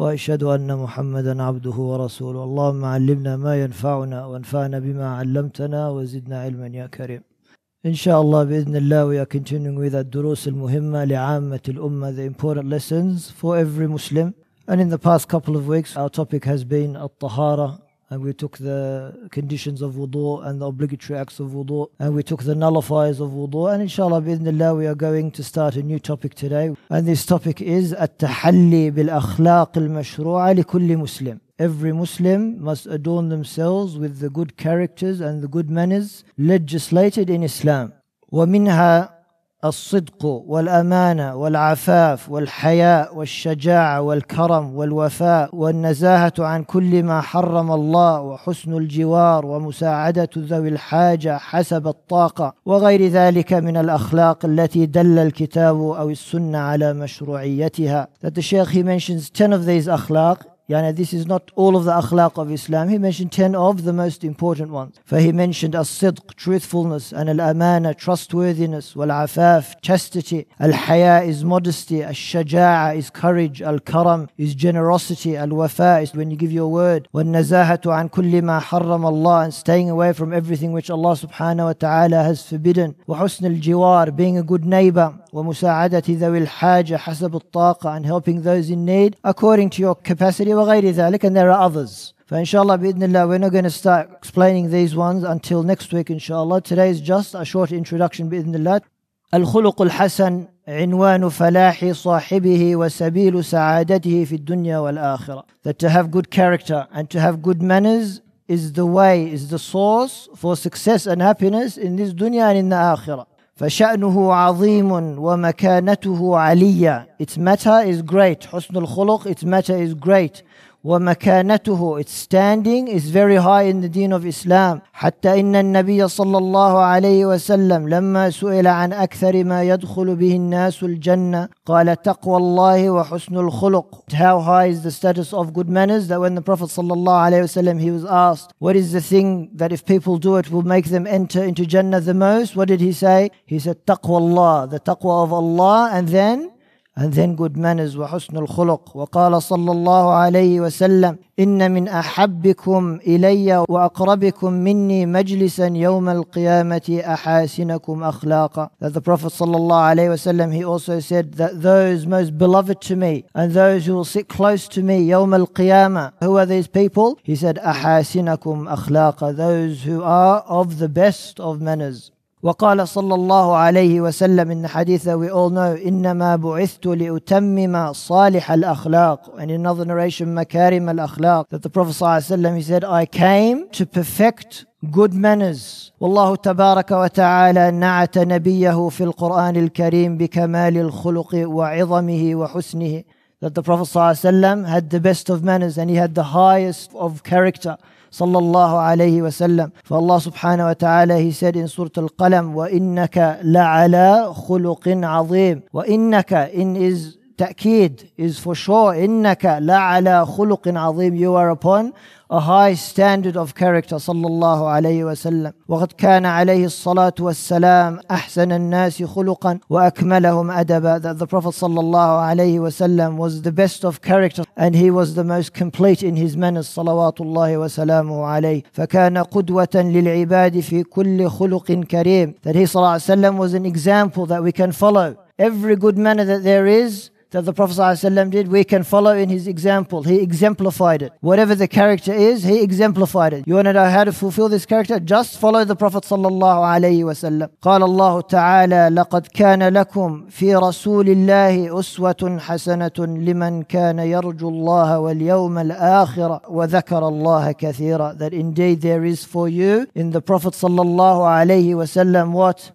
وأشهد أن محمدا عبده ورسوله. اللهم علمنا ما ينفعنا وانفعنا بما علمتنا وزدنا علما يا كريم. إن شاء الله بإذن الله we are continuing with الدروس المهمه لعامة الأمة the important lessons for every muslim. And in the past couple of weeks our topic has been الطهارة. and we took the conditions of wudu and the obligatory acts of wudu and we took the nullifiers of wudu and inshallah bismillah we are going to start a new topic today and this topic is التحلي بالأخلاق المشروعة لكل مسلم Every Muslim must adorn themselves with the good characters and the good manners legislated in Islam ومنها الصدق والأمانة والعفاف والحياء والشجاعة والكرم والوفاء والنزاهة عن كل ما حرم الله وحسن الجوار ومساعدة ذوي الحاجة حسب الطاقة وغير ذلك من الأخلاق التي دل الكتاب أو السنة على مشروعيتها. That the Shaykh he mentions 10 of these akhlaq Yani this is not all of the akhlaq of Islam. He mentioned 10 of the most important ones. For he mentioned as-sidq, truthfulness, and al-amana, trustworthiness, wal-afaf, chastity, al-haya is modesty, al-shaja'a is courage, al-karam is generosity, al-wafa is when you give your word, wal-nazahatu an kulli ma harram Allah, and staying away from everything which Allah subhanahu wa ta'ala has forbidden, wa-husn al-jiwar, being a good neighbor, wa-musa'adati dhawil haja, hasab al-taqa, and helping those in need according to your capacity وغير ذلك and there are others فإنشاءالله بإذن الله we're not going to start explaining these ones until next week inshallah today is just a short introduction بإذن الله الخلق الحسن عنوان فلاح صاحبه وسبيل سعادته في الدنيا والآخرة that to have good character and to have good manners is the way is the source for success and happiness in this dunya and in the akhirah فشأنه عظيم ومكانته علية its matter is great حسن الخلق its matter is great ومكانته its standing is very high in the deen of Islam حتى إن النبي صلى الله عليه وسلم لما سئل عن أكثر ما يدخل به الناس الجنة قال تقوى الله وحسن الخلق how high is the status of good manners that when the Prophet صلى الله عليه وسلم he was asked what is the thing that if people do it will make them enter into Jannah the most what did he say he said تقوى الله the taqwa of Allah and then and then good manners وحسن الخلق وقال صلى الله عليه وسلم إن من أحبكم إلي وأقربكم مني مجلسا يوم القيامة أحاسنكم أخلاقا that the Prophet صلى الله عليه وسلم he also said that those most beloved to me and those who will sit close to me يوم القيامة who are these people he said أحاسنكم أخلاقا those who are of the best of manners وقال صلى الله عليه وسلم in the hadith that we all know إنما بعثت لأتمم صالح الأخلاق and in another narration مكارم الأخلاق that the Prophet صلى الله عليه وسلم he said I came to perfect good manners والله تبارك وتعالى نعت نبيه في القرآن الكريم بكمال الخلق وعظمه وحسنه that the Prophet صلى الله عليه وسلم had the best of manners and he had the highest of character صلى الله عليه وسلم فالله سبحانه وتعالى he said in سورة القلم وإنك لعلى خلق عظيم وإنك in is تأكيد is for sure إنك لعلى خلق عظيم you are upon a high standard of character صلى الله عليه وسلم وقد كان عليه الصلاة والسلام أحسن الناس خلقا وأكملهم أدبا that the Prophet صلى الله عليه وسلم was the best of character and he was the most complete in his manners صلوات الله وسلامه عليه فكان قدوة للعباد في كل خلق كريم that he صلى الله عليه وسلم was an example that we can follow every good manner that there is that the Prophet ﷺ did, we can follow in his example. He exemplified it. Whatever the character is, he exemplified it. You want to know how to fulfill this character? Just follow the Prophet ﷺ. قال الله تعالى لقد كان لكم في رسول الله أسوة حسنة لمن كان يرجو الله واليوم الآخر وذكر الله كثيرا that indeed there is for you in the Prophet صلى الله عليه وسلم what?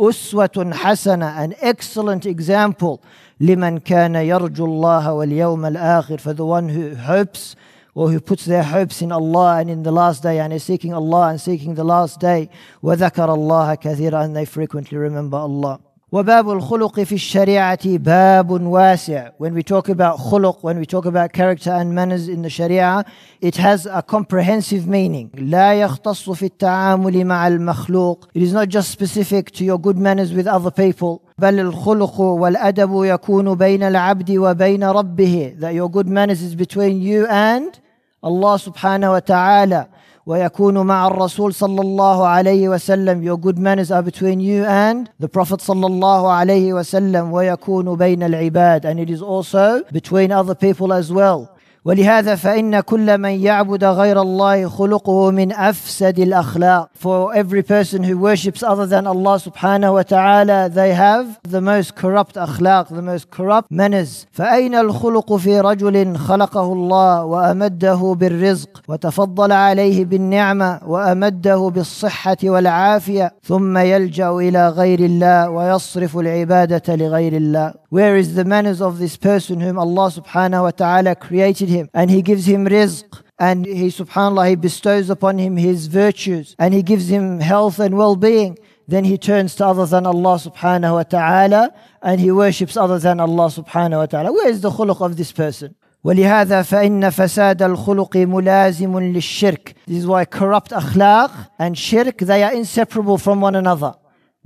أسوة حسنة an excellent example لمن كان يرجو الله واليوم الآخر for the one who hopes or who puts their hopes in Allah and in the last day and is seeking Allah and seeking the last day وذكر الله كثيرا and they frequently remember Allah وباب الخلق في الشريعة باب واسع when we talk about خلق when we talk about character and manners in the Sharia it has a comprehensive meaning لا يختص في التعامل مع المخلوق it is not just specific to your good manners with other people بل الخلق والأدب يكون بين العبد وبين ربه that your good manners is between you and Allah subhanahu wa ta'ala ويكون مع الرسول صلى الله عليه وسلم your good manners are between you and the Prophet صلى الله عليه وسلم ويكون بين العباد and it is also between other people as well ولهذا فإن كل من يعبد غير الله خلقه من أفسد الأخلاق For every person who worships other than Allah subhanahu wa ta'ala they have the most corrupt أخلاق the most corrupt manners فأين الخلق في رجل خلقه الله وأمده بالرزق وتفضل عليه بالنعمة وأمده بالصحة والعافية ثم يلجأ إلى غير الله ويصرف العبادة لغير الله Where is the manners of this person whom Allah subhanahu wa ta'ala created him and he gives him rizq and he subhanallah he bestows upon him his virtues and he gives him health and well-being then he turns to other than Allah subhanahu wa ta'ala and he worships other than Allah subhanahu wa ta'ala where is the khuluq of this person ولهذا فإن فساد الخلق ملازم للشرك This is why corrupt akhlaq and shirk they are inseparable from one another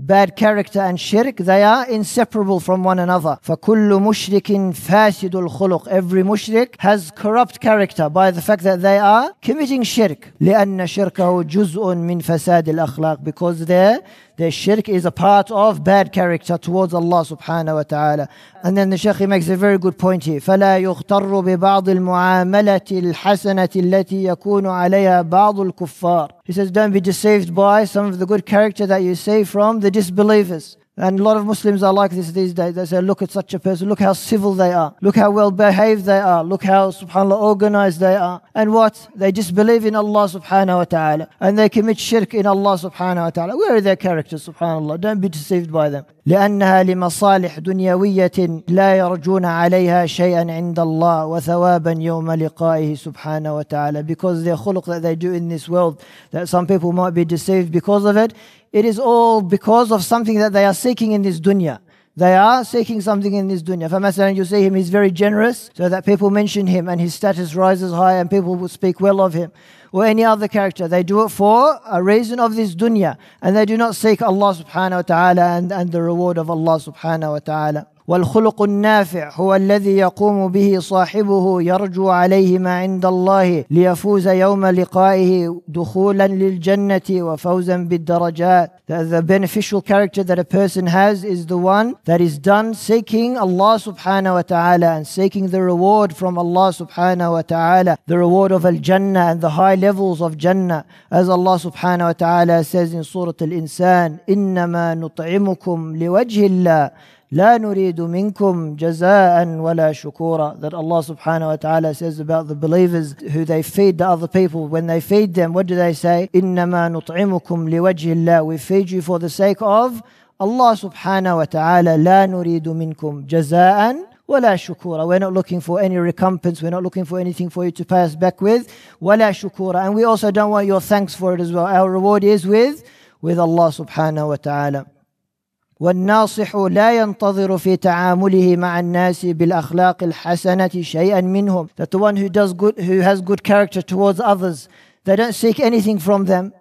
bad character and shirk, they are inseparable from one another. فَكُلُّ مُشْرِكٍ فَاسِدُ الْخُلُقِ Every mushrik has corrupt character by the fact that they are committing shirk. لأن شركه جزء من فساد الأخلاق because their their shirk is a part of bad character towards Allah subhanahu wa ta'ala. And then the Shaykh makes a very good point here. فلا يغتر ببعض المعاملة الحسنة التي يكون عليها بعض الكفار. He says, don't be deceived by some of the good character that you see from the disbelievers. And a lot of Muslims are like this these days. They say, look at such a person, look how civil they are, look how well behaved they are, look how, subhanAllah, organized they are. And what? They disbelieve in Allah subhanahu wa ta'ala. And they commit shirk in Allah subhanahu wa ta'ala. Where are their characters, subhanAllah? Don't be deceived by them. لأنها لمصالح دنيوية لا يرجون عليها شيئا عند الله وثوابا يوم لقائه سبحانه وتعالى because their khuluq that they do in this world that some people might be deceived because of it it is all because of something that they are seeking in this dunya. They are seeking something in this dunya. For Masalan, you see him, he's very generous, so that people mention him and his status rises high and people will speak well of him. Or any other character. They do it for a reason of this dunya and they do not seek Allah subhanahu wa ta'ala and, and the reward of Allah subhanahu wa ta'ala. والخلق النافع هو الذي يقوم به صاحبه يرجو عليه ما عند الله ليفوز يوم لقائه دخولا للجنة وفوزا بالدرجات The beneficial character that a person has is the one that is done seeking Allah subhanahu wa ta'ala and seeking the reward from Allah subhanahu wa ta'ala, the reward of Al-Jannah and the high levels of Jannah. As Allah subhanahu wa ta'ala says in Surah Al-Insan, إِنَّمَا نُطْعِمُكُمْ لِوَجْهِ اللَّهِ لا نريد منكم جزاء ولا شكورا that Allah subhanahu wa ta'ala says about the believers who they feed the other people when they feed them what do they say إنما نطعمكم لوجه الله we feed you for the sake of Allah subhanahu wa ta'ala لا نريد منكم جزاء ولا شكورا we're not looking for any recompense we're not looking for anything for you to pay us back with ولا شكورا and we also don't want your thanks for it as well our reward is with with Allah subhanahu wa ta'ala والناصح لا ينتظر في تعامله مع الناس بالأخلاق الحسنة شيئا منهم that the one who does good who has good character towards others they don't seek anything from them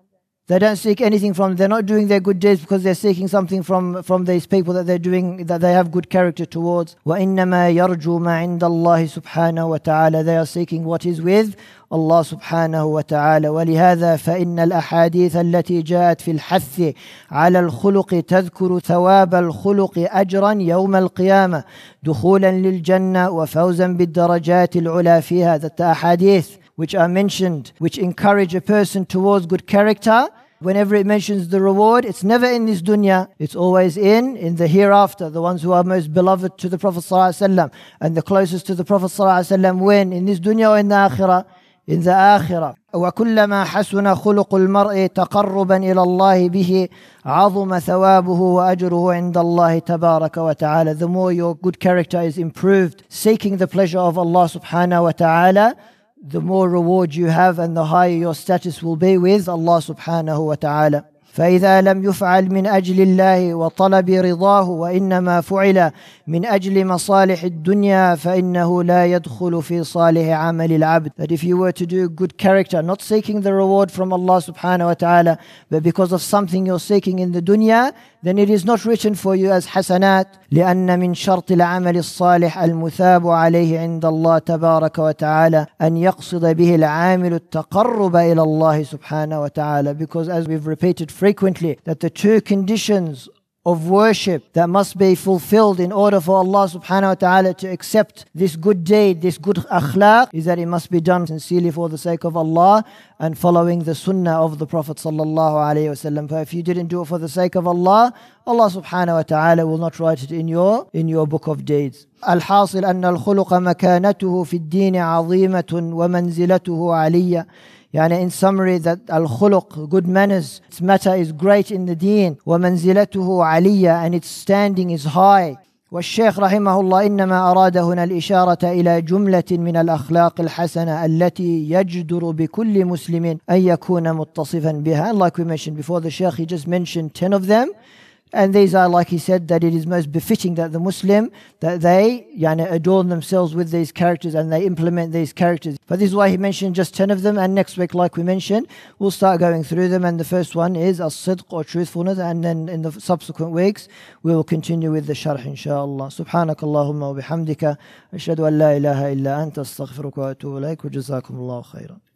they don't seek anything from them. They're not doing their good deeds because they're seeking something from, from these people that they're doing, that they have good character towards. وَإِنَّمَا يَرْجُو مَا عِنْدَ اللَّهِ سُبْحَانَهُ وَتَعَالَى They are seeking what is with الله سبحانه وتعالى ولهذا فإن الأحاديث التي جاءت في الحث على الخلق تذكر ثواب الخلق أجرا يوم القيامة دخولا للجنة وفوزا بالدرجات العلى فيها that the ahadith which are mentioned which encourage a person towards good character Whenever it mentions the reward, it's never in this dunya. It's always in in the hereafter. The ones who are most beloved to the Prophet ﷺ and the closest to the Prophet ﷺ when in this dunya or in the akhirah. In the akhirah. وكلما حسن خلق المرء تقربا إلى الله به عظم ثوابه وأجره عند الله تبارك وتعالى. The more your good character is improved, seeking the pleasure of Allah subhanahu wa ta'ala, the more reward you have and the higher your status will be with Allah subhanahu wa ta'ala. فإذا لم يفعل من أجل الله وطلب رضاه وإنما فعل من أجل مصالح الدنيا فإنه لا يدخل في صالح عمل العبد that if you were to do good character not seeking the reward from Allah subhanahu wa ta'ala but because of something you're seeking in the dunya then it is not written for you as حسنات لأن من شرط العمل الصالح المثاب عليه عند الله تبارك وتعالى أن يقصد به العامل التقرب إلى الله سبحانه وتعالى because as we've repeated frequently that the two conditions of worship that must be fulfilled in order for Allah subhanahu wa ta'ala to accept this good deed, this good akhlaq, is that it must be done sincerely for the sake of Allah and following the sunnah of the Prophet sallallahu alayhi wasallam. But if you didn't do it for the sake of Allah, Allah subhanahu wa ta'ala will not write it in your in your book of deeds. الحاصل أن الخلق مكانته في الدين عظيمة ومنزلته علية يعني in summary that al-khuluq, good manners, its matter is great in the deen ومنزلته علية and its standing is high والشيخ رحمه الله إنما أراد هنا الإشارة إلى جملة من الأخلاق الحسنة التي يجدر بكل مسلم أن يكون متصفا بها like we mentioned before the Sheikh he just mentioned 10 of them And these are, like he said, that it is most befitting that the Muslim, that they yani, adorn themselves with these characters and they implement these characters. But this is why he mentioned just 10 of them. And next week, like we mentioned, we'll start going through them. And the first one is as-sidq or truthfulness. And then in the subsequent weeks, we will continue with the sharh, inshallah. سبحانك اللهم وبحمدك أشهد أن لا إله إلا أنت أستغفرك وأتوب إليك وجزاكم الله خيرا